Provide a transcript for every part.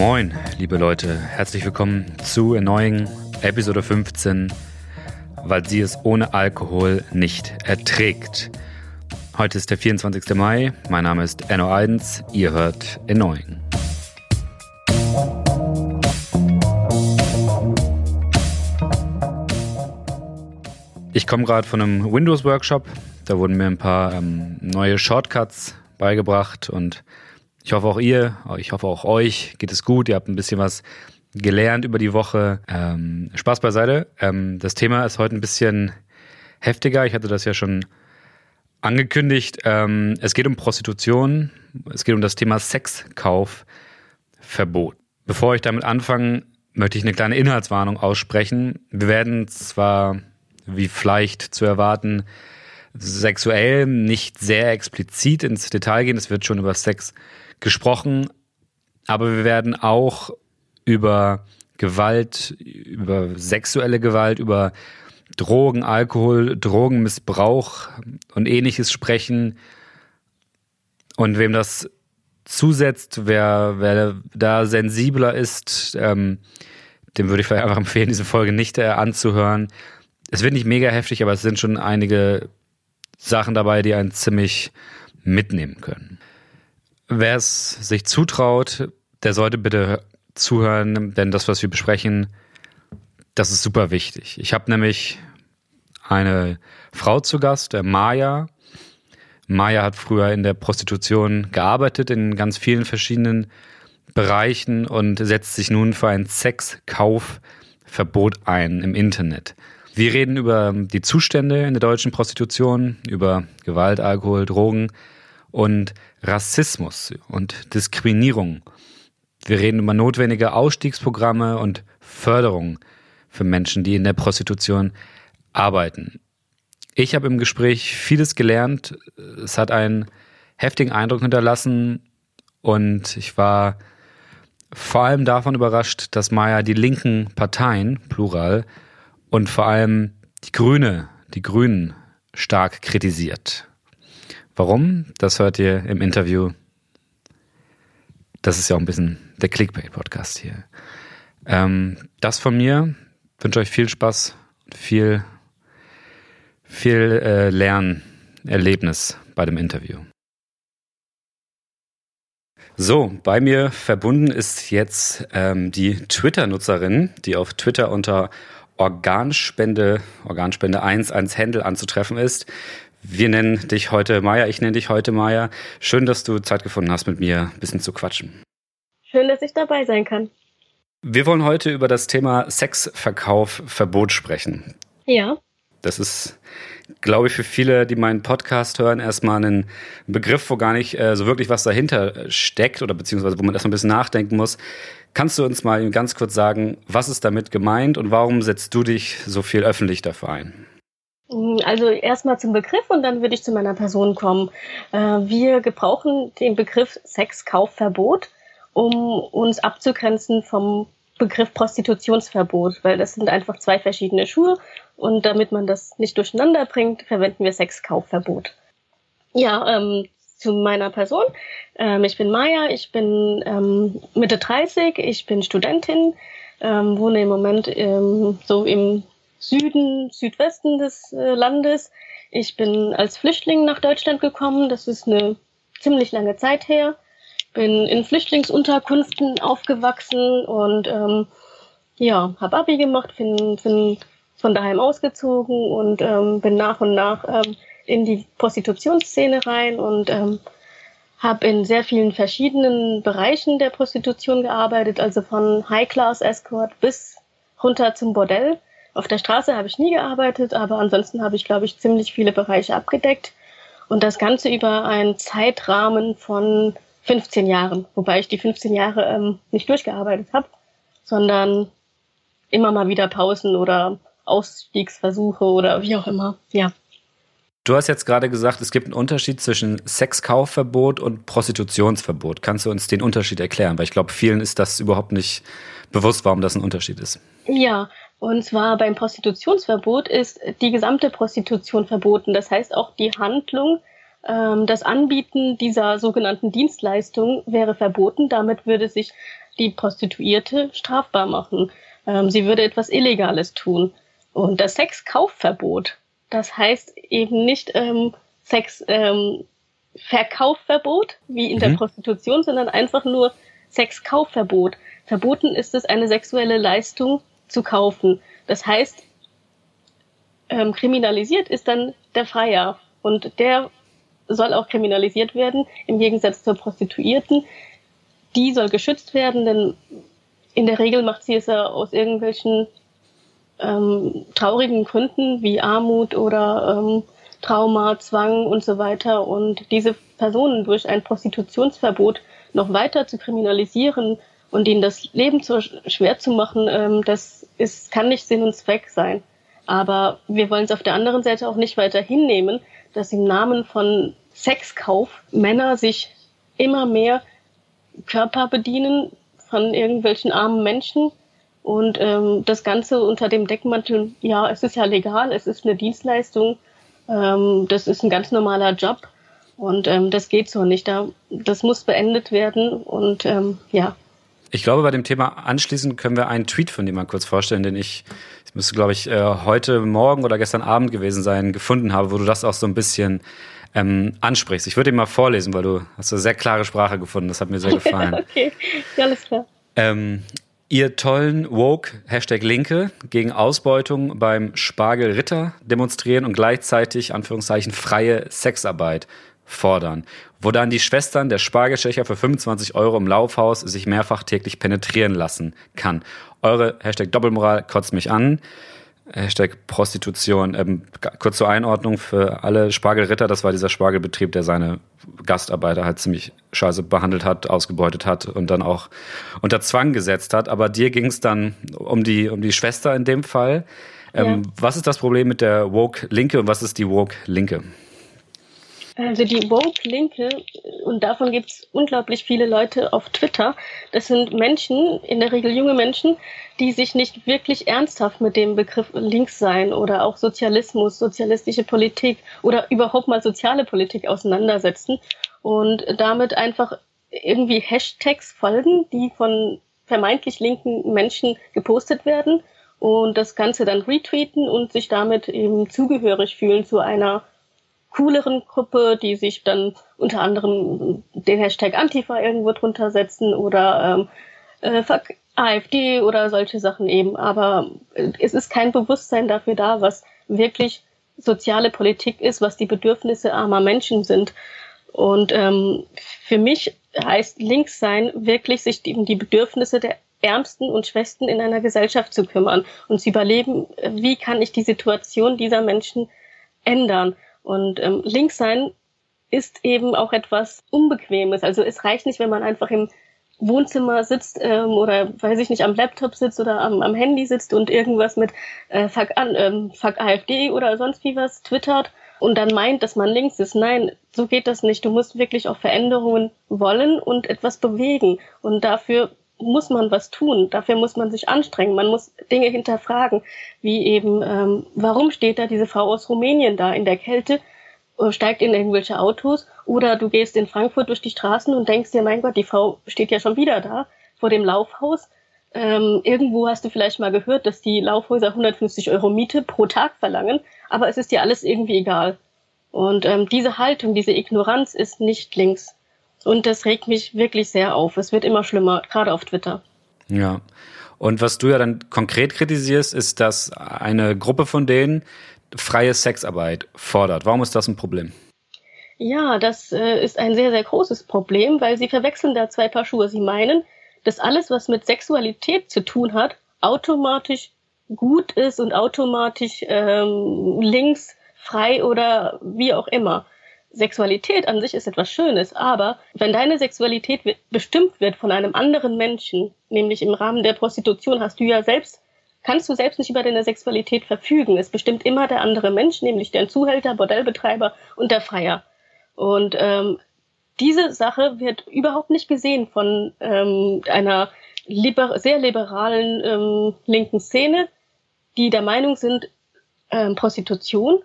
Moin, liebe Leute, herzlich willkommen zu neuen Episode 15, weil sie es ohne Alkohol nicht erträgt. Heute ist der 24. Mai, mein Name ist Enno Eidens, ihr hört Erneuing. Ich komme gerade von einem Windows-Workshop, da wurden mir ein paar ähm, neue Shortcuts beigebracht und ich hoffe auch ihr, ich hoffe auch euch geht es gut, ihr habt ein bisschen was gelernt über die Woche. Ähm, Spaß beiseite. Ähm, das Thema ist heute ein bisschen heftiger. Ich hatte das ja schon angekündigt. Ähm, es geht um Prostitution. Es geht um das Thema Sexkaufverbot. Bevor ich damit anfange, möchte ich eine kleine Inhaltswarnung aussprechen. Wir werden zwar, wie vielleicht zu erwarten, sexuell nicht sehr explizit ins Detail gehen. Es wird schon über Sex gesprochen, aber wir werden auch über Gewalt, über sexuelle Gewalt, über Drogen, Alkohol, Drogenmissbrauch und ähnliches sprechen. Und wem das zusetzt, wer, wer da sensibler ist, ähm, dem würde ich vielleicht einfach empfehlen, diese Folge nicht äh, anzuhören. Es wird nicht mega heftig, aber es sind schon einige Sachen dabei, die einen ziemlich mitnehmen können. Wer es sich zutraut, der sollte bitte zuhören, denn das, was wir besprechen, das ist super wichtig. Ich habe nämlich eine Frau zu Gast, der Maya. Maya hat früher in der Prostitution gearbeitet, in ganz vielen verschiedenen Bereichen und setzt sich nun für ein Sexkaufverbot ein im Internet. Wir reden über die Zustände in der deutschen Prostitution, über Gewalt, Alkohol, Drogen und Rassismus und Diskriminierung. Wir reden über notwendige Ausstiegsprogramme und Förderung für Menschen, die in der Prostitution arbeiten. Ich habe im Gespräch vieles gelernt. Es hat einen heftigen Eindruck hinterlassen und ich war vor allem davon überrascht, dass Maya die linken Parteien, plural, und vor allem die Grüne, die Grünen stark kritisiert. Warum? Das hört ihr im Interview. Das ist ja auch ein bisschen der Clickbait-Podcast hier. Ähm, das von mir. Wünsche euch viel Spaß, viel, viel äh, Lernerlebnis bei dem Interview. So, bei mir verbunden ist jetzt ähm, die Twitter-Nutzerin, die auf Twitter unter Organspende, Organspende 1 als Händel anzutreffen ist. Wir nennen dich heute Maya, ich nenne dich heute Maya. Schön, dass du Zeit gefunden hast, mit mir ein bisschen zu quatschen. Schön, dass ich dabei sein kann. Wir wollen heute über das Thema Sexverkauf, Verbot sprechen. Ja. Das ist, glaube ich, für viele, die meinen Podcast hören, erstmal ein Begriff, wo gar nicht äh, so wirklich was dahinter steckt oder beziehungsweise wo man erstmal ein bisschen nachdenken muss. Kannst du uns mal ganz kurz sagen, was ist damit gemeint und warum setzt du dich so viel öffentlich dafür ein? Also erstmal zum Begriff und dann würde ich zu meiner Person kommen. Äh, wir gebrauchen den Begriff Sexkaufverbot, um uns abzugrenzen vom Begriff Prostitutionsverbot, weil das sind einfach zwei verschiedene Schuhe und damit man das nicht durcheinander bringt, verwenden wir Sexkaufverbot. Ja, ähm, zu meiner Person. Ähm, ich bin Maya, ich bin ähm, Mitte 30, ich bin Studentin, ähm, wohne im Moment ähm, so im Süden, Südwesten des äh, Landes. Ich bin als Flüchtling nach Deutschland gekommen, das ist eine ziemlich lange Zeit her bin in Flüchtlingsunterkünften aufgewachsen und ähm, ja, habe Abi gemacht, bin, bin von daheim ausgezogen und ähm, bin nach und nach ähm, in die Prostitutionsszene rein und ähm, habe in sehr vielen verschiedenen Bereichen der Prostitution gearbeitet, also von High-Class-Escort bis runter zum Bordell. Auf der Straße habe ich nie gearbeitet, aber ansonsten habe ich, glaube ich, ziemlich viele Bereiche abgedeckt. Und das Ganze über einen Zeitrahmen von 15 Jahren, wobei ich die 15 Jahre ähm, nicht durchgearbeitet habe, sondern immer mal wieder Pausen oder Ausstiegsversuche oder wie auch immer. Ja. Du hast jetzt gerade gesagt, es gibt einen Unterschied zwischen Sexkaufverbot und Prostitutionsverbot. Kannst du uns den Unterschied erklären? Weil ich glaube, vielen ist das überhaupt nicht bewusst, warum das ein Unterschied ist. Ja, und zwar beim Prostitutionsverbot ist die gesamte Prostitution verboten. Das heißt auch die Handlung, ähm, das Anbieten dieser sogenannten Dienstleistung wäre verboten. Damit würde sich die Prostituierte strafbar machen. Ähm, sie würde etwas Illegales tun. Und das Sexkaufverbot, das heißt eben nicht ähm, Sex ähm, Verkaufverbot wie in mhm. der Prostitution, sondern einfach nur Sexkaufverbot. Verboten ist es, eine sexuelle Leistung zu kaufen. Das heißt, ähm, kriminalisiert ist dann der Freier und der soll auch kriminalisiert werden im Gegensatz zur Prostituierten. Die soll geschützt werden, denn in der Regel macht sie es ja aus irgendwelchen ähm, traurigen Gründen wie Armut oder ähm, Trauma, Zwang und so weiter. Und diese Personen durch ein Prostitutionsverbot noch weiter zu kriminalisieren und ihnen das Leben zu schwer zu machen, ähm, das ist, kann nicht Sinn und Zweck sein. Aber wir wollen es auf der anderen Seite auch nicht weiter hinnehmen, dass im Namen von Sexkauf Männer sich immer mehr Körper bedienen von irgendwelchen armen Menschen und ähm, das Ganze unter dem Deckmantel, ja, es ist ja legal, es ist eine Dienstleistung, ähm, das ist ein ganz normaler Job und ähm, das geht so nicht. Da, das muss beendet werden und ähm, ja. Ich glaube, bei dem Thema anschließend können wir einen Tweet von dir mal kurz vorstellen, den ich, es müsste, glaube ich, äh, heute Morgen oder gestern Abend gewesen sein, gefunden habe, wo du das auch so ein bisschen ähm, ansprichst. Ich würde ihn mal vorlesen, weil du hast eine sehr klare Sprache gefunden. Das hat mir sehr gefallen. okay, ja, alles klar. Ähm, ihr tollen Woke, Hashtag Linke, gegen Ausbeutung beim Spargel Ritter demonstrieren und gleichzeitig, Anführungszeichen, freie Sexarbeit fordern, wo dann die Schwestern der Spargelstecher für 25 Euro im Laufhaus sich mehrfach täglich penetrieren lassen kann. Eure Hashtag Doppelmoral kotzt mich an. Hashtag Prostitution. Ähm, kurz zur Einordnung für alle Spargelritter, das war dieser Spargelbetrieb, der seine Gastarbeiter halt ziemlich scheiße behandelt hat, ausgebeutet hat und dann auch unter Zwang gesetzt hat. Aber dir ging es dann um die, um die Schwester in dem Fall. Ähm, ja. Was ist das Problem mit der Woke Linke und was ist die Woke Linke? Also die Woke-Linke, und davon gibt es unglaublich viele Leute auf Twitter, das sind Menschen, in der Regel junge Menschen, die sich nicht wirklich ernsthaft mit dem Begriff links sein oder auch Sozialismus, sozialistische Politik oder überhaupt mal soziale Politik auseinandersetzen und damit einfach irgendwie Hashtags folgen, die von vermeintlich linken Menschen gepostet werden und das Ganze dann retweeten und sich damit eben zugehörig fühlen zu einer cooleren Gruppe, die sich dann unter anderem den Hashtag Antifa irgendwo drunter setzen oder ähm, äh, fuck AfD oder solche Sachen eben. Aber äh, es ist kein Bewusstsein dafür da, was wirklich soziale Politik ist, was die Bedürfnisse armer Menschen sind. Und ähm, für mich heißt links sein wirklich sich um die Bedürfnisse der Ärmsten und Schwächsten in einer Gesellschaft zu kümmern und zu überleben, wie kann ich die Situation dieser Menschen ändern. Und ähm, links sein ist eben auch etwas Unbequemes. Also es reicht nicht, wenn man einfach im Wohnzimmer sitzt ähm, oder weiß ich nicht am Laptop sitzt oder am, am Handy sitzt und irgendwas mit äh, fuck, an, ähm, fuck AfD oder sonst wie was twittert und dann meint, dass man links ist. Nein, so geht das nicht. Du musst wirklich auch Veränderungen wollen und etwas bewegen. Und dafür muss man was tun. Dafür muss man sich anstrengen. Man muss Dinge hinterfragen, wie eben, ähm, warum steht da diese Frau aus Rumänien da in der Kälte, äh, steigt in irgendwelche Autos oder du gehst in Frankfurt durch die Straßen und denkst dir, mein Gott, die Frau steht ja schon wieder da vor dem Laufhaus. Ähm, irgendwo hast du vielleicht mal gehört, dass die Laufhäuser 150 Euro Miete pro Tag verlangen, aber es ist dir alles irgendwie egal. Und ähm, diese Haltung, diese Ignoranz ist nicht links. Und das regt mich wirklich sehr auf. Es wird immer schlimmer, gerade auf Twitter. Ja. Und was du ja dann konkret kritisierst, ist, dass eine Gruppe von denen freie Sexarbeit fordert. Warum ist das ein Problem? Ja, das äh, ist ein sehr, sehr großes Problem, weil sie verwechseln da zwei Paar Schuhe. Sie meinen, dass alles, was mit Sexualität zu tun hat, automatisch gut ist und automatisch ähm, links, frei oder wie auch immer. Sexualität an sich ist etwas Schönes, aber wenn deine Sexualität bestimmt wird von einem anderen Menschen, nämlich im Rahmen der Prostitution, hast du ja selbst, kannst du selbst nicht über deine Sexualität verfügen. Es bestimmt immer der andere Mensch, nämlich der Zuhälter, Bordellbetreiber und der Freier. Und ähm, diese Sache wird überhaupt nicht gesehen von ähm, einer liber sehr liberalen ähm, linken Szene, die der Meinung sind, ähm, Prostitution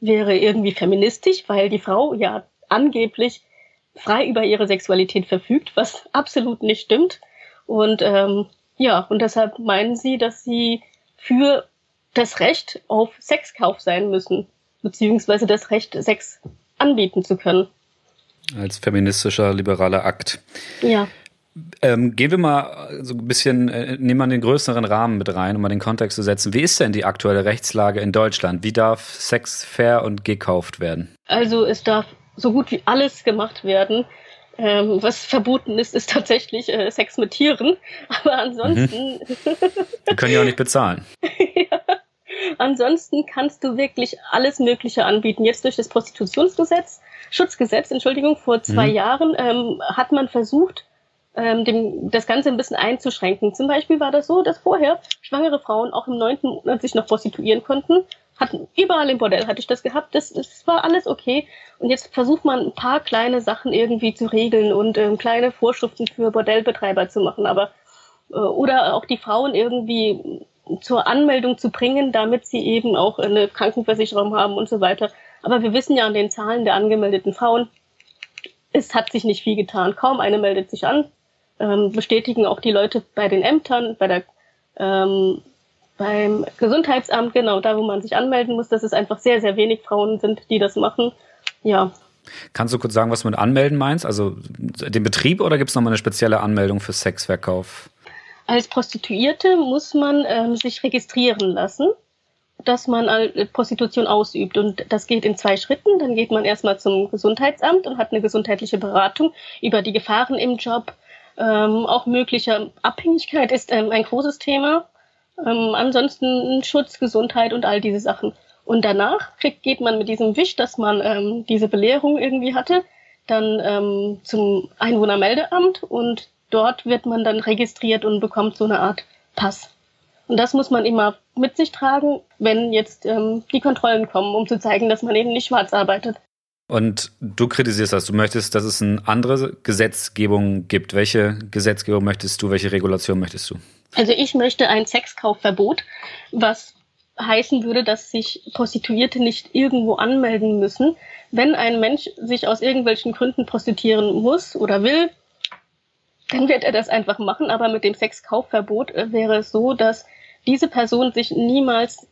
wäre irgendwie feministisch, weil die Frau ja angeblich frei über ihre Sexualität verfügt, was absolut nicht stimmt. Und ähm, ja, und deshalb meinen sie, dass sie für das Recht auf Sexkauf sein müssen, beziehungsweise das Recht, Sex anbieten zu können. Als feministischer, liberaler Akt. Ja. Ähm, gehen wir mal so ein bisschen, äh, nehmen wir den größeren Rahmen mit rein, um mal den Kontext zu setzen. Wie ist denn die aktuelle Rechtslage in Deutschland? Wie darf Sex fair und gekauft werden? Also es darf so gut wie alles gemacht werden. Ähm, was verboten ist, ist tatsächlich äh, Sex mit Tieren. Aber ansonsten. Mhm. Die können ja auch nicht bezahlen. ja. Ansonsten kannst du wirklich alles Mögliche anbieten. Jetzt durch das Prostitutionsgesetz, Schutzgesetz, Entschuldigung, vor zwei mhm. Jahren ähm, hat man versucht, ähm, dem, das Ganze ein bisschen einzuschränken. Zum Beispiel war das so, dass vorher schwangere Frauen auch im neunten Monat sich noch prostituieren konnten. Hatten, überall im Bordell hatte ich das gehabt. Das, das war alles okay. Und jetzt versucht man ein paar kleine Sachen irgendwie zu regeln und ähm, kleine Vorschriften für Bordellbetreiber zu machen. Aber äh, oder auch die Frauen irgendwie zur Anmeldung zu bringen, damit sie eben auch eine Krankenversicherung haben und so weiter. Aber wir wissen ja an den Zahlen der angemeldeten Frauen, es hat sich nicht viel getan. Kaum eine meldet sich an. Ähm, bestätigen auch die Leute bei den Ämtern, bei der, ähm, beim Gesundheitsamt, genau, da wo man sich anmelden muss, dass es einfach sehr, sehr wenig Frauen sind, die das machen. Ja. Kannst du kurz sagen, was du mit Anmelden meinst? Also den Betrieb oder gibt es nochmal eine spezielle Anmeldung für Sexverkauf? Als Prostituierte muss man ähm, sich registrieren lassen, dass man Prostitution ausübt. Und das geht in zwei Schritten. Dann geht man erstmal zum Gesundheitsamt und hat eine gesundheitliche Beratung über die Gefahren im Job. Ähm, auch mögliche Abhängigkeit ist ähm, ein großes Thema. Ähm, ansonsten Schutz, Gesundheit und all diese Sachen. Und danach kriegt, geht man mit diesem Wisch, dass man ähm, diese Belehrung irgendwie hatte, dann ähm, zum Einwohnermeldeamt und dort wird man dann registriert und bekommt so eine Art Pass. Und das muss man immer mit sich tragen, wenn jetzt ähm, die Kontrollen kommen, um zu zeigen, dass man eben nicht schwarz arbeitet. Und du kritisierst das. Du möchtest, dass es eine andere Gesetzgebung gibt. Welche Gesetzgebung möchtest du? Welche Regulation möchtest du? Also ich möchte ein Sexkaufverbot, was heißen würde, dass sich Prostituierte nicht irgendwo anmelden müssen. Wenn ein Mensch sich aus irgendwelchen Gründen prostituieren muss oder will, dann wird er das einfach machen. Aber mit dem Sexkaufverbot äh, wäre es so, dass diese Person sich niemals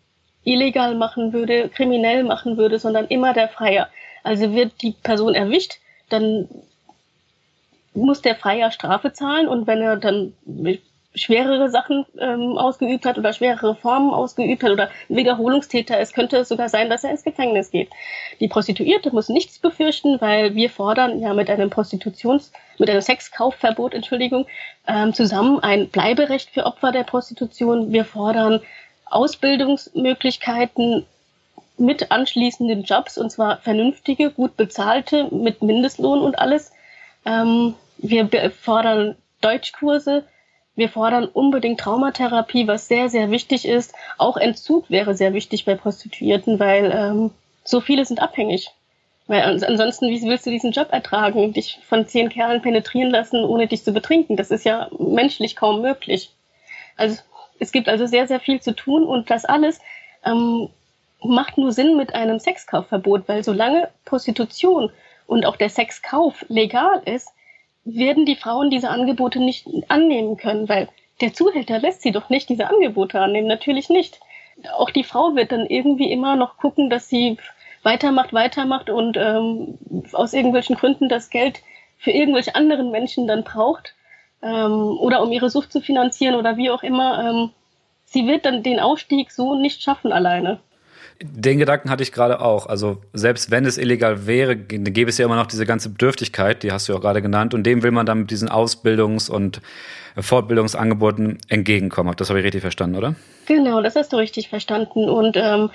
illegal machen würde, kriminell machen würde, sondern immer der Freier. Also wird die Person erwischt, dann muss der Freier Strafe zahlen und wenn er dann schwerere Sachen ähm, ausgeübt hat oder schwerere Formen ausgeübt hat oder Wiederholungstäter ist, könnte es sogar sein, dass er ins Gefängnis geht. Die Prostituierte muss nichts befürchten, weil wir fordern ja mit einem Prostitutions, mit einem Sexkaufverbot, Entschuldigung, ähm, zusammen ein Bleiberecht für Opfer der Prostitution. Wir fordern Ausbildungsmöglichkeiten mit anschließenden Jobs und zwar vernünftige, gut bezahlte mit Mindestlohn und alles. Ähm, wir fordern Deutschkurse, wir fordern unbedingt Traumatherapie, was sehr, sehr wichtig ist. Auch Entzug wäre sehr wichtig bei Prostituierten, weil ähm, so viele sind abhängig. Weil ansonsten, wie willst du diesen Job ertragen? Dich von zehn Kerlen penetrieren lassen, ohne dich zu betrinken? Das ist ja menschlich kaum möglich. Also es gibt also sehr, sehr viel zu tun und das alles ähm, macht nur Sinn mit einem Sexkaufverbot, weil solange Prostitution und auch der Sexkauf legal ist, werden die Frauen diese Angebote nicht annehmen können, weil der Zuhälter lässt sie doch nicht diese Angebote annehmen, natürlich nicht. Auch die Frau wird dann irgendwie immer noch gucken, dass sie weitermacht, weitermacht und ähm, aus irgendwelchen Gründen das Geld für irgendwelche anderen Menschen dann braucht ähm, oder um ihre Sucht zu finanzieren oder wie auch immer. Ähm, sie wird dann den Aufstieg so nicht schaffen alleine. Den Gedanken hatte ich gerade auch. Also selbst wenn es illegal wäre, gäbe es ja immer noch diese ganze Bedürftigkeit, die hast du ja gerade genannt, und dem will man dann mit diesen Ausbildungs- und Fortbildungsangeboten entgegenkommen. Das habe ich richtig verstanden, oder? Genau, das hast du richtig verstanden. Und ähm,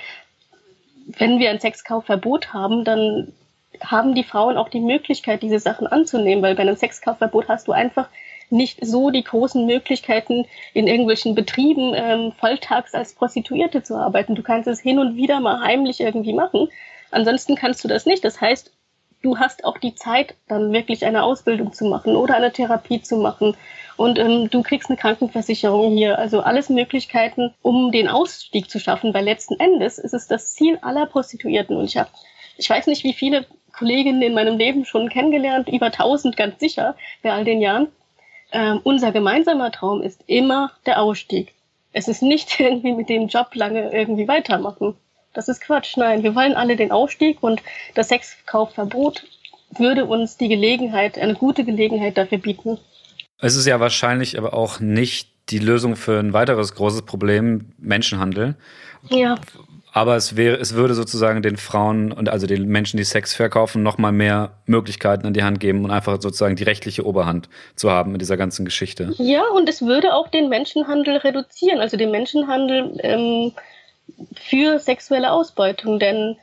wenn wir ein Sexkaufverbot haben, dann haben die Frauen auch die Möglichkeit, diese Sachen anzunehmen, weil bei einem Sexkaufverbot hast du einfach nicht so die großen Möglichkeiten, in irgendwelchen Betrieben ähm, volltags als Prostituierte zu arbeiten. Du kannst es hin und wieder mal heimlich irgendwie machen. Ansonsten kannst du das nicht. Das heißt, du hast auch die Zeit, dann wirklich eine Ausbildung zu machen oder eine Therapie zu machen. Und ähm, du kriegst eine Krankenversicherung hier. Also alles Möglichkeiten, um den Ausstieg zu schaffen. Weil letzten Endes ist es das Ziel aller Prostituierten. Und ich habe, ich weiß nicht, wie viele Kolleginnen in meinem Leben schon kennengelernt, über tausend ganz sicher bei all den Jahren ähm, unser gemeinsamer Traum ist immer der Ausstieg. Es ist nicht irgendwie mit dem Job lange irgendwie weitermachen. Das ist Quatsch. Nein, wir wollen alle den Ausstieg und das Sexkaufverbot würde uns die Gelegenheit, eine gute Gelegenheit dafür bieten. Es ist ja wahrscheinlich aber auch nicht die Lösung für ein weiteres großes Problem, Menschenhandel. Ja. Aber es wäre, es würde sozusagen den Frauen und also den Menschen, die Sex verkaufen, noch mal mehr Möglichkeiten in die Hand geben und einfach sozusagen die rechtliche Oberhand zu haben in dieser ganzen Geschichte. Ja, und es würde auch den Menschenhandel reduzieren, also den Menschenhandel ähm, für sexuelle Ausbeutung, denn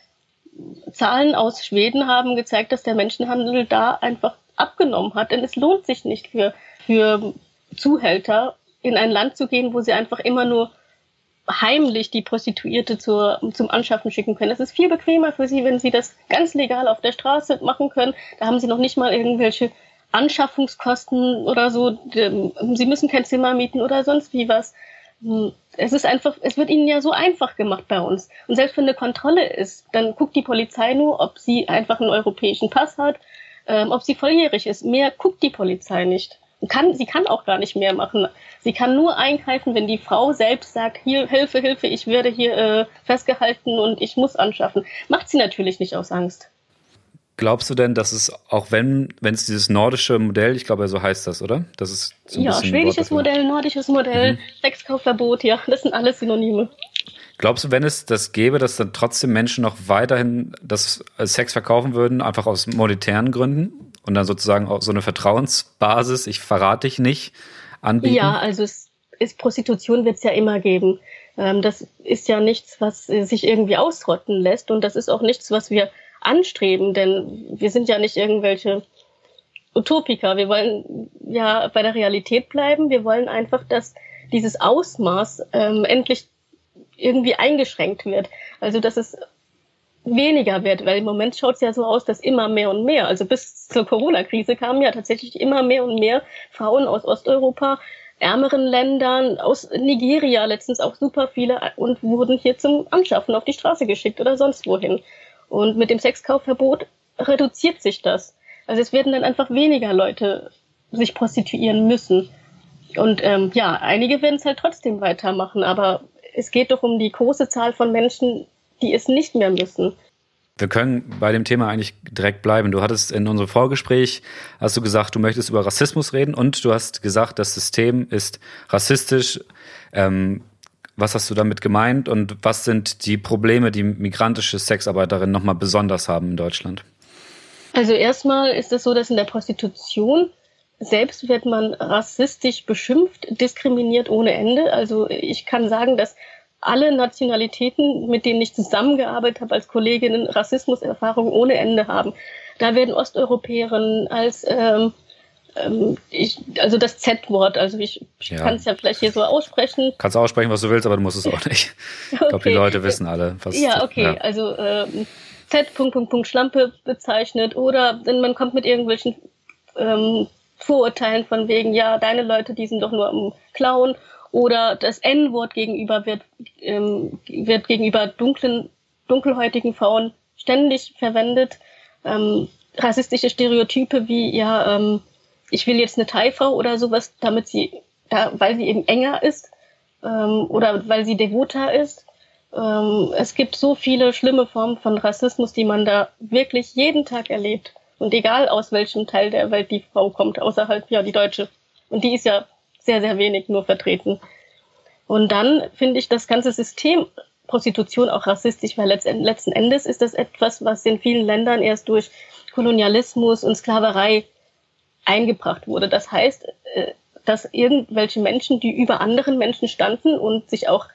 Zahlen aus Schweden haben gezeigt, dass der Menschenhandel da einfach abgenommen hat, denn es lohnt sich nicht für für Zuhälter in ein Land zu gehen, wo sie einfach immer nur heimlich die Prostituierte zur, zum Anschaffen schicken können. Es ist viel bequemer für sie, wenn sie das ganz legal auf der Straße machen können. Da haben sie noch nicht mal irgendwelche Anschaffungskosten oder so. Sie müssen kein Zimmer mieten oder sonst wie was. Es ist einfach, es wird ihnen ja so einfach gemacht bei uns. Und selbst wenn eine Kontrolle ist, dann guckt die Polizei nur, ob sie einfach einen europäischen Pass hat, ähm, ob sie volljährig ist. Mehr guckt die Polizei nicht kann, sie kann auch gar nicht mehr machen. Sie kann nur eingreifen, wenn die Frau selbst sagt, hier, Hilfe, Hilfe, ich werde hier äh, festgehalten und ich muss anschaffen. Macht sie natürlich nicht aus Angst. Glaubst du denn, dass es, auch wenn, wenn es dieses nordische Modell, ich glaube, so heißt das, oder? Das ist so ja, schwedisches Modell, nordisches Modell, mhm. Sexkaufverbot, ja, das sind alles Synonyme. Glaubst du, wenn es das gäbe, dass dann trotzdem Menschen noch weiterhin das Sex verkaufen würden, einfach aus monetären Gründen? Und dann sozusagen auch so eine Vertrauensbasis, ich verrate dich nicht, anbieten? Ja, also es ist Prostitution wird es ja immer geben. Ähm, das ist ja nichts, was sich irgendwie ausrotten lässt und das ist auch nichts, was wir anstreben, denn wir sind ja nicht irgendwelche Utopiker. Wir wollen ja bei der Realität bleiben. Wir wollen einfach, dass dieses Ausmaß ähm, endlich irgendwie eingeschränkt wird. Also dass es weniger wird, weil im Moment schaut es ja so aus, dass immer mehr und mehr, also bis zur Corona-Krise kamen ja tatsächlich immer mehr und mehr Frauen aus Osteuropa, ärmeren Ländern, aus Nigeria letztens auch super viele und wurden hier zum Anschaffen auf die Straße geschickt oder sonst wohin. Und mit dem Sexkaufverbot reduziert sich das. Also es werden dann einfach weniger Leute sich prostituieren müssen. Und ähm, ja, einige werden es halt trotzdem weitermachen, aber es geht doch um die große Zahl von Menschen, die es nicht mehr müssen. Wir können bei dem Thema eigentlich direkt bleiben. Du hattest in unserem Vorgespräch, hast du gesagt, du möchtest über Rassismus reden und du hast gesagt, das System ist rassistisch. Ähm, was hast du damit gemeint und was sind die Probleme, die migrantische Sexarbeiterinnen nochmal besonders haben in Deutschland? Also erstmal ist es so, dass in der Prostitution selbst wird man rassistisch beschimpft, diskriminiert ohne Ende. Also ich kann sagen, dass alle Nationalitäten, mit denen ich zusammengearbeitet habe als Kolleginnen, Rassismuserfahrungen ohne Ende haben. Da werden Osteuropäerinnen als ähm, ähm, ich, also das Z-Wort, also ich, ich ja. kann es ja vielleicht hier so aussprechen. Kannst aussprechen, was du willst, aber du musst es auch nicht. Ich okay. glaube, die Leute wissen alle, was Ja, okay, ja. also ähm, Z. Punkt, Punkt, Punkt, Schlampe bezeichnet oder wenn man kommt mit irgendwelchen ähm, Vorurteilen von wegen, ja, deine Leute, die sind doch nur am Klauen oder das N-Wort gegenüber wird, ähm, wird gegenüber dunklen, dunkelhäutigen Frauen ständig verwendet. Ähm, rassistische Stereotype wie, ja, ähm, ich will jetzt eine Thai-Frau oder sowas, damit sie, da, weil sie eben enger ist ähm, oder weil sie devoter ist. Ähm, es gibt so viele schlimme Formen von Rassismus, die man da wirklich jeden Tag erlebt. Und egal aus welchem Teil der Welt die Frau kommt, außer halt, ja, die Deutsche. Und die ist ja sehr, sehr wenig nur vertreten. Und dann finde ich das ganze System Prostitution auch rassistisch, weil letzten Endes ist das etwas, was in vielen Ländern erst durch Kolonialismus und Sklaverei eingebracht wurde. Das heißt, äh, dass irgendwelche Menschen, die über anderen Menschen standen und sich auch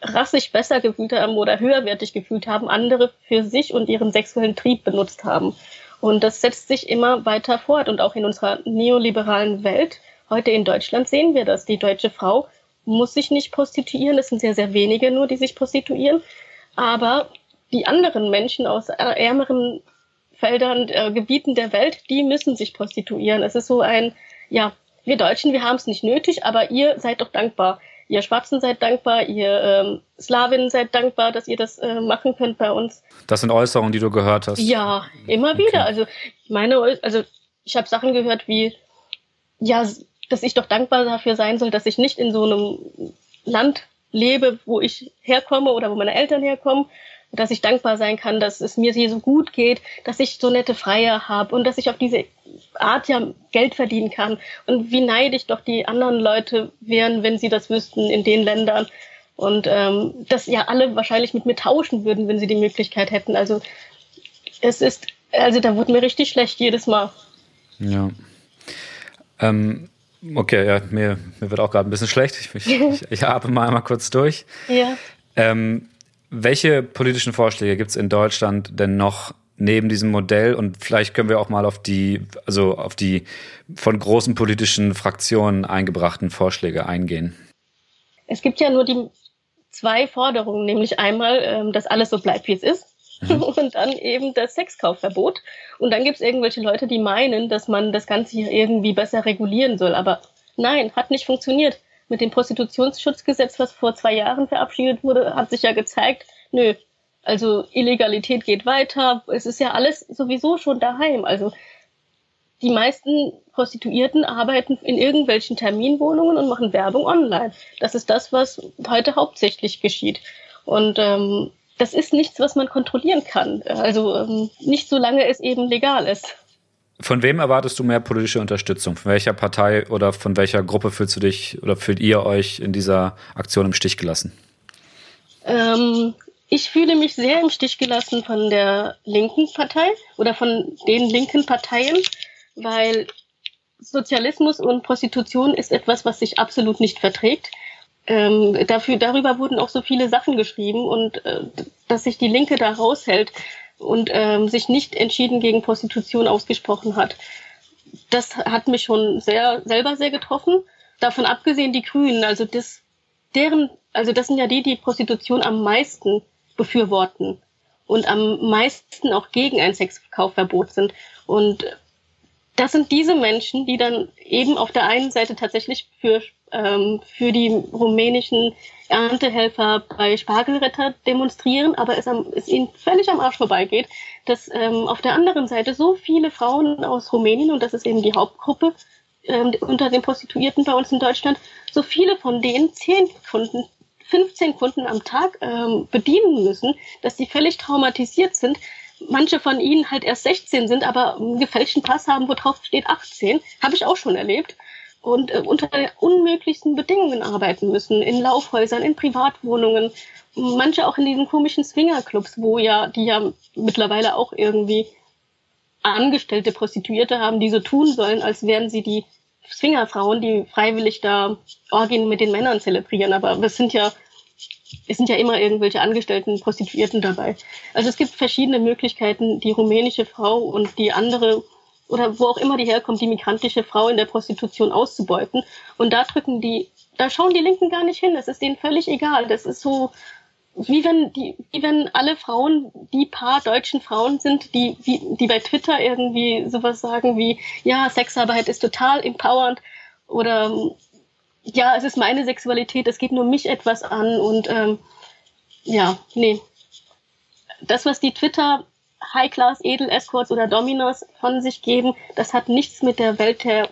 rassig besser gefühlt haben oder höherwertig gefühlt haben, andere für sich und ihren sexuellen Trieb benutzt haben. Und das setzt sich immer weiter fort. Und auch in unserer neoliberalen Welt Heute in Deutschland sehen wir das. Die deutsche Frau muss sich nicht prostituieren. Es sind sehr, sehr wenige nur, die sich prostituieren. Aber die anderen Menschen aus ärmeren Feldern, äh, Gebieten der Welt, die müssen sich prostituieren. Es ist so ein, ja, wir Deutschen, wir haben es nicht nötig, aber ihr seid doch dankbar. Ihr Schwarzen seid dankbar, ihr ähm, Slawinnen seid dankbar, dass ihr das äh, machen könnt bei uns. Das sind Äußerungen, die du gehört hast. Ja, immer wieder. Okay. Also ich meine, also ich habe Sachen gehört wie, ja, dass ich doch dankbar dafür sein soll, dass ich nicht in so einem Land lebe, wo ich herkomme oder wo meine Eltern herkommen, dass ich dankbar sein kann, dass es mir hier so gut geht, dass ich so nette Freier habe und dass ich auf diese Art ja Geld verdienen kann. Und wie neidisch doch die anderen Leute wären, wenn sie das wüssten in den Ländern. Und ähm, dass ja alle wahrscheinlich mit mir tauschen würden, wenn sie die Möglichkeit hätten. Also es ist, also da wurde mir richtig schlecht jedes Mal. Ja. Ähm, okay, ja, mir, mir wird auch gerade ein bisschen schlecht. Ich, ich, ich, ich atme mal einmal kurz durch. Ja. Ähm, welche politischen Vorschläge gibt es in Deutschland denn noch neben diesem Modell? Und vielleicht können wir auch mal auf die, also auf die von großen politischen Fraktionen eingebrachten Vorschläge eingehen. Es gibt ja nur die zwei Forderungen, nämlich einmal, ähm, dass alles so bleibt, wie es ist. Mhm. Und dann eben das Sexkaufverbot. Und dann gibt es irgendwelche Leute, die meinen, dass man das Ganze hier irgendwie besser regulieren soll. Aber nein, hat nicht funktioniert mit dem Prostitutionsschutzgesetz, was vor zwei Jahren verabschiedet wurde, hat sich ja gezeigt, nö, also Illegalität geht weiter. Es ist ja alles sowieso schon daheim. Also die meisten Prostituierten arbeiten in irgendwelchen Terminwohnungen und machen Werbung online. Das ist das, was heute hauptsächlich geschieht. Und ähm, das ist nichts, was man kontrollieren kann. Also ähm, nicht solange es eben legal ist. Von wem erwartest du mehr politische Unterstützung? Von welcher Partei oder von welcher Gruppe fühlst du dich oder fühlt ihr euch in dieser Aktion im Stich gelassen? Ähm, ich fühle mich sehr im Stich gelassen von der linken Partei oder von den linken Parteien, weil Sozialismus und Prostitution ist etwas, was sich absolut nicht verträgt. Ähm, dafür, darüber wurden auch so viele Sachen geschrieben und äh, dass sich die Linke da raushält, und ähm, sich nicht entschieden gegen Prostitution ausgesprochen hat. Das hat mich schon sehr selber sehr getroffen. Davon abgesehen die Grünen, also das deren, also das sind ja die, die Prostitution am meisten befürworten und am meisten auch gegen ein Sexkaufverbot sind. Und das sind diese Menschen, die dann eben auf der einen Seite tatsächlich für, ähm, für die rumänischen Erntehelfer bei Spargelretter demonstrieren, aber es, am, es ihnen völlig am Arsch vorbeigeht, dass ähm, auf der anderen Seite so viele Frauen aus Rumänien, und das ist eben die Hauptgruppe ähm, unter den Prostituierten bei uns in Deutschland, so viele von denen zehn Kunden 15 Kunden am Tag ähm, bedienen müssen, dass sie völlig traumatisiert sind, manche von ihnen halt erst 16 sind, aber einen gefälschten Pass haben, wo drauf steht 18. Habe ich auch schon erlebt. Und äh, unter unmöglichsten Bedingungen arbeiten müssen. In Laufhäusern, in Privatwohnungen. Manche auch in diesen komischen Swingerclubs, wo ja, die ja mittlerweile auch irgendwie angestellte Prostituierte haben, die so tun sollen, als wären sie die Swingerfrauen, die freiwillig da Orgien mit den Männern zelebrieren. Aber das sind ja es sind ja immer irgendwelche angestellten Prostituierten dabei. Also es gibt verschiedene Möglichkeiten, die rumänische Frau und die andere oder wo auch immer die herkommt, die migrantische Frau in der Prostitution auszubeuten. Und da drücken die, da schauen die Linken gar nicht hin. Das ist denen völlig egal. Das ist so, wie wenn die, wie wenn alle Frauen die paar deutschen Frauen sind, die, wie, die bei Twitter irgendwie sowas sagen wie, ja, Sexarbeit ist total empowernd oder ja, es ist meine Sexualität, es geht nur mich etwas an und ähm, ja, nee. Das, was die Twitter High-Class Edel Escorts oder Dominos von sich geben, das hat nichts mit der Welt der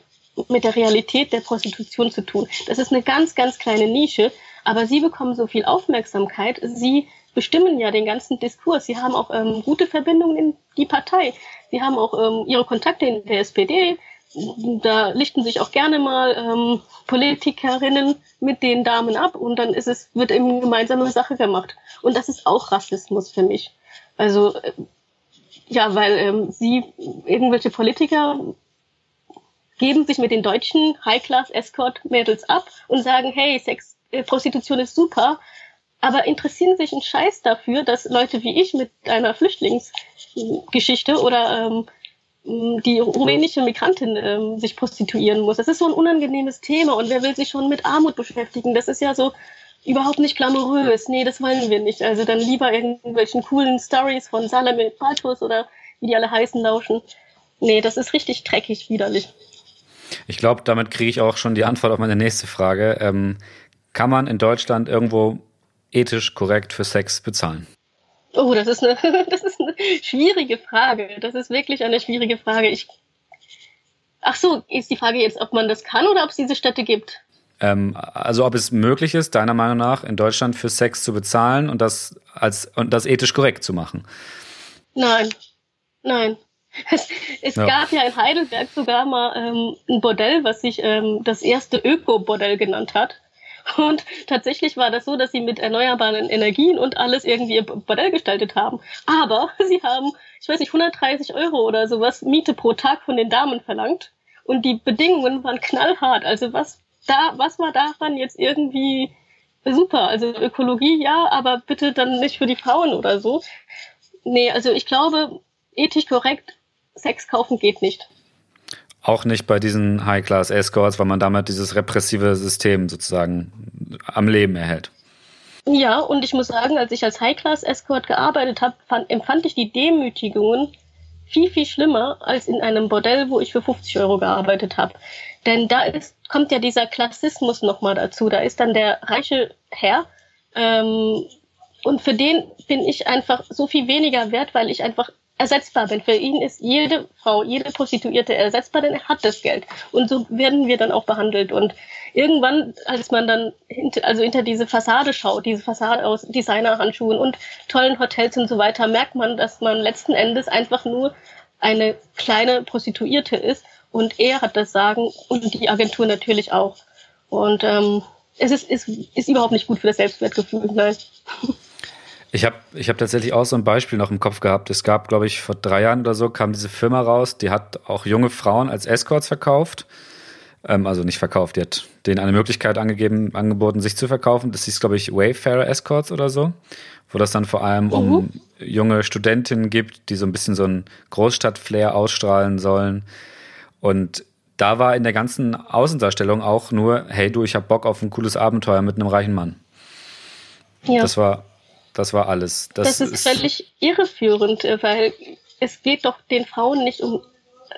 mit der Realität der Prostitution zu tun. Das ist eine ganz, ganz kleine Nische, aber sie bekommen so viel Aufmerksamkeit. Sie bestimmen ja den ganzen Diskurs. Sie haben auch ähm, gute Verbindungen in die Partei. Sie haben auch ähm, ihre Kontakte in der SPD da lichten sich auch gerne mal ähm, Politikerinnen mit den Damen ab und dann ist es, wird eben gemeinsame Sache gemacht. Und das ist auch Rassismus für mich. Also äh, ja, weil ähm, sie irgendwelche Politiker geben sich mit den deutschen High-Class-Escort-Mädels ab und sagen, hey, Sex, äh, Prostitution ist super, aber interessieren sich einen Scheiß dafür, dass Leute wie ich mit einer Flüchtlingsgeschichte oder ähm, die rumänische Migrantin ähm, sich prostituieren muss. Das ist so ein unangenehmes Thema und wer will sich schon mit Armut beschäftigen? Das ist ja so überhaupt nicht glamourös. Nee, das wollen wir nicht. Also dann lieber irgendwelchen coolen Stories von Salome Patos oder wie die alle heißen lauschen. Nee, das ist richtig dreckig, widerlich. Ich glaube, damit kriege ich auch schon die Antwort auf meine nächste Frage. Ähm, kann man in Deutschland irgendwo ethisch korrekt für Sex bezahlen? Oh, das ist, eine, das ist eine schwierige Frage. Das ist wirklich eine schwierige Frage. Ich, Ach so, ist die Frage jetzt, ob man das kann oder ob es diese Städte gibt? Ähm, also ob es möglich ist, deiner Meinung nach, in Deutschland für Sex zu bezahlen und das als und das ethisch korrekt zu machen? Nein, nein. Es, es ja. gab ja in Heidelberg sogar mal ähm, ein Bordell, was sich ähm, das erste Öko-Bordell genannt hat. Und tatsächlich war das so, dass sie mit erneuerbaren Energien und alles irgendwie ihr Bordell gestaltet haben. Aber sie haben, ich weiß nicht, 130 Euro oder sowas Miete pro Tag von den Damen verlangt. Und die Bedingungen waren knallhart. Also was da, was war daran jetzt irgendwie super? Also Ökologie ja, aber bitte dann nicht für die Frauen oder so. Nee, also ich glaube, ethisch korrekt Sex kaufen geht nicht. Auch nicht bei diesen High-Class-Escorts, weil man damit dieses repressive System sozusagen am Leben erhält. Ja, und ich muss sagen, als ich als High-Class-Escort gearbeitet habe, empfand ich die Demütigungen viel, viel schlimmer als in einem Bordell, wo ich für 50 Euro gearbeitet habe. Denn da ist, kommt ja dieser Klassismus nochmal dazu. Da ist dann der reiche Herr. Ähm, und für den bin ich einfach so viel weniger wert, weil ich einfach ersetzbar bin. Für ihn ist jede Frau, jede Prostituierte ersetzbar, denn er hat das Geld. Und so werden wir dann auch behandelt. Und irgendwann, als man dann hinter, also hinter diese Fassade schaut, diese Fassade aus Designerhandschuhen und tollen Hotels und so weiter, merkt man, dass man letzten Endes einfach nur eine kleine Prostituierte ist. Und er hat das Sagen und die Agentur natürlich auch. Und ähm, es ist, ist, ist überhaupt nicht gut für das Selbstwertgefühl. Nein. Ich habe ich hab tatsächlich auch so ein Beispiel noch im Kopf gehabt. Es gab, glaube ich, vor drei Jahren oder so, kam diese Firma raus, die hat auch junge Frauen als Escorts verkauft. Ähm, also nicht verkauft, die hat denen eine Möglichkeit angegeben, angeboten, sich zu verkaufen. Das hieß, glaube ich, Wayfarer Escorts oder so, wo das dann vor allem um mhm. junge Studentinnen gibt, die so ein bisschen so ein Großstadt-Flair ausstrahlen sollen. Und da war in der ganzen Außendarstellung auch nur, hey du, ich habe Bock auf ein cooles Abenteuer mit einem reichen Mann. Ja. Das war das war alles. Das, das ist, ist völlig irreführend, äh, weil es geht doch den Frauen nicht um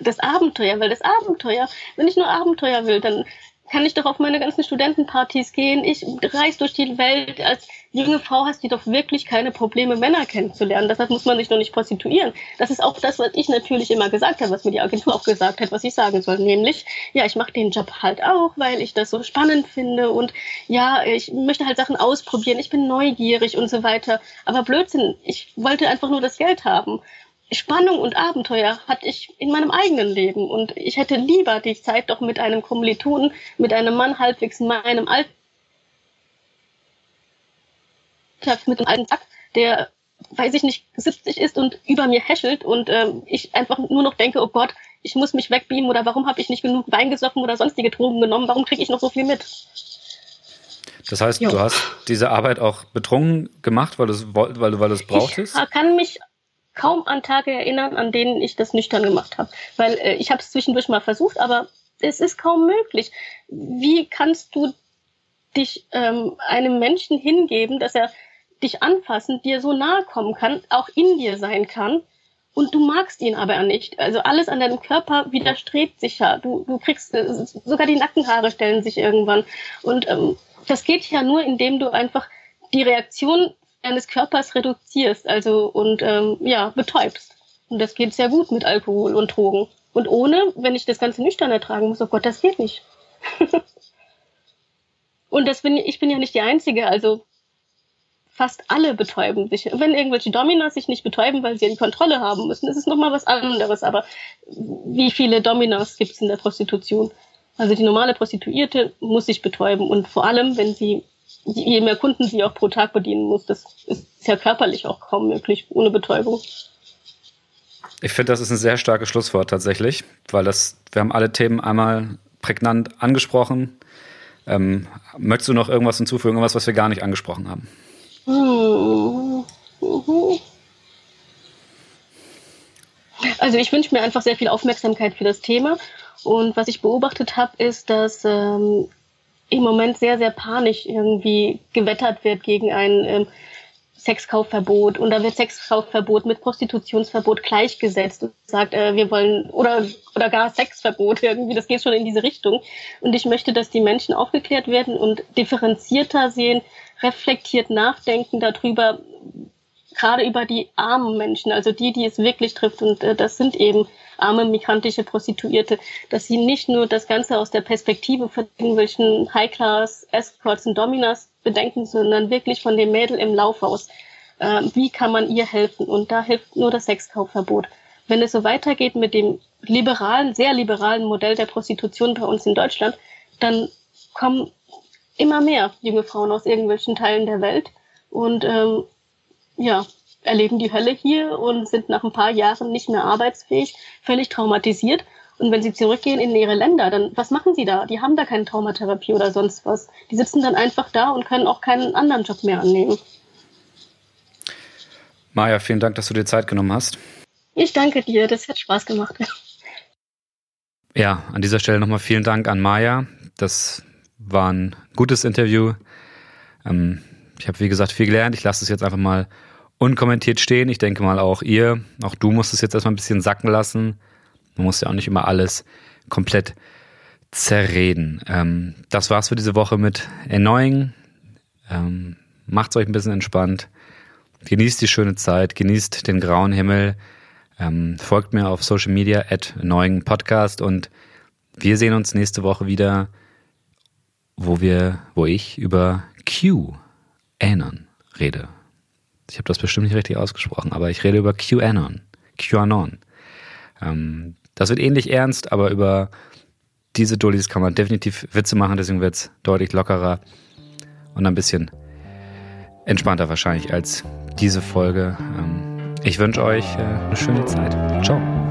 das Abenteuer, weil das Abenteuer, wenn ich nur Abenteuer will, dann kann ich doch auf meine ganzen Studentenpartys gehen. Ich reise durch die Welt. Als junge Frau hast du doch wirklich keine Probleme, Männer kennenzulernen. Deshalb muss man sich noch nicht prostituieren. Das ist auch das, was ich natürlich immer gesagt habe, was mir die Agentur auch gesagt hat, was ich sagen soll. Nämlich, ja, ich mache den Job halt auch, weil ich das so spannend finde und ja, ich möchte halt Sachen ausprobieren. Ich bin neugierig und so weiter. Aber Blödsinn, ich wollte einfach nur das Geld haben. Spannung und Abenteuer hatte ich in meinem eigenen Leben und ich hätte lieber die Zeit doch mit einem Kommilitonen, mit einem Mann halbwegs in meinem Alter, mit einem alten Sack, der, weiß ich nicht, 70 ist und über mir häschelt und ähm, ich einfach nur noch denke, oh Gott, ich muss mich wegbeamen oder warum habe ich nicht genug Wein gesoffen oder sonstige Drogen genommen, warum kriege ich noch so viel mit? Das heißt, jo. du hast diese Arbeit auch betrunken gemacht, weil du es weil weil du es brauchtest? Ich kann mich kaum an Tage erinnern, an denen ich das nüchtern gemacht habe. Weil äh, ich habe es zwischendurch mal versucht, aber es ist kaum möglich. Wie kannst du dich ähm, einem Menschen hingeben, dass er dich anfassen, dir so nahe kommen kann, auch in dir sein kann, und du magst ihn aber nicht. Also alles an deinem Körper widerstrebt sich ja. Du, du kriegst, äh, sogar die Nackenhaare stellen sich irgendwann. Und ähm, das geht ja nur, indem du einfach die Reaktion deines Körpers reduzierst, also und ähm, ja, betäubst. Und das geht sehr gut mit Alkohol und Drogen. Und ohne, wenn ich das Ganze nüchtern ertragen muss, oh Gott, das geht nicht. und das bin, ich bin ja nicht die Einzige, also fast alle betäuben sich. Wenn irgendwelche Dominas sich nicht betäuben, weil sie ja die Kontrolle haben müssen, ist es nochmal was anderes. Aber wie viele Dominas gibt es in der Prostitution? Also die normale Prostituierte muss sich betäuben und vor allem, wenn sie je mehr Kunden sie auch pro Tag bedienen muss, das ist ja körperlich auch kaum möglich ohne Betäubung. Ich finde, das ist ein sehr starkes Schlusswort tatsächlich, weil das, wir haben alle Themen einmal prägnant angesprochen. Ähm, möchtest du noch irgendwas hinzufügen, irgendwas, was wir gar nicht angesprochen haben? Also ich wünsche mir einfach sehr viel Aufmerksamkeit für das Thema. Und was ich beobachtet habe, ist, dass ähm, im Moment sehr, sehr panisch irgendwie gewettert wird gegen ein ähm, Sexkaufverbot. Und da wird Sexkaufverbot mit Prostitutionsverbot gleichgesetzt und sagt, äh, wir wollen oder oder gar Sexverbot irgendwie, das geht schon in diese Richtung. Und ich möchte, dass die Menschen aufgeklärt werden und differenzierter sehen, reflektiert nachdenken darüber, gerade über die armen Menschen, also die, die es wirklich trifft, und äh, das sind eben arme migrantische Prostituierte, dass sie nicht nur das Ganze aus der Perspektive von irgendwelchen High-Class, Escorts und Dominas bedenken, sondern wirklich von dem Mädel im Laufhaus. Äh, wie kann man ihr helfen? Und da hilft nur das Sexkaufverbot. Wenn es so weitergeht mit dem liberalen, sehr liberalen Modell der Prostitution bei uns in Deutschland, dann kommen immer mehr junge Frauen aus irgendwelchen Teilen der Welt und ähm, ja, erleben die Hölle hier und sind nach ein paar Jahren nicht mehr arbeitsfähig, völlig traumatisiert. Und wenn sie zurückgehen in ihre Länder, dann was machen sie da? Die haben da keine Traumatherapie oder sonst was. Die sitzen dann einfach da und können auch keinen anderen Job mehr annehmen. Maja, vielen Dank, dass du dir Zeit genommen hast. Ich danke dir, das hat Spaß gemacht. Ja, an dieser Stelle nochmal vielen Dank an Maja. Das war ein gutes Interview. Ähm, ich habe, wie gesagt, viel gelernt. Ich lasse es jetzt einfach mal unkommentiert stehen. Ich denke mal auch ihr, auch du musst es jetzt erstmal ein bisschen sacken lassen. Man muss ja auch nicht immer alles komplett zerreden. Ähm, das war's für diese Woche mit Annoying. Ähm, macht's euch ein bisschen entspannt. Genießt die schöne Zeit, genießt den grauen Himmel. Ähm, folgt mir auf Social Media at Annoying Podcast und wir sehen uns nächste Woche wieder, wo wir, wo ich über Q QAnon rede. Ich habe das bestimmt nicht richtig ausgesprochen, aber ich rede über QAnon. QAnon. Ähm, das wird ähnlich ernst, aber über diese Dullis kann man definitiv Witze machen, deswegen wird es deutlich lockerer und ein bisschen entspannter wahrscheinlich als diese Folge. Ähm, ich wünsche euch äh, eine schöne Zeit. Ciao.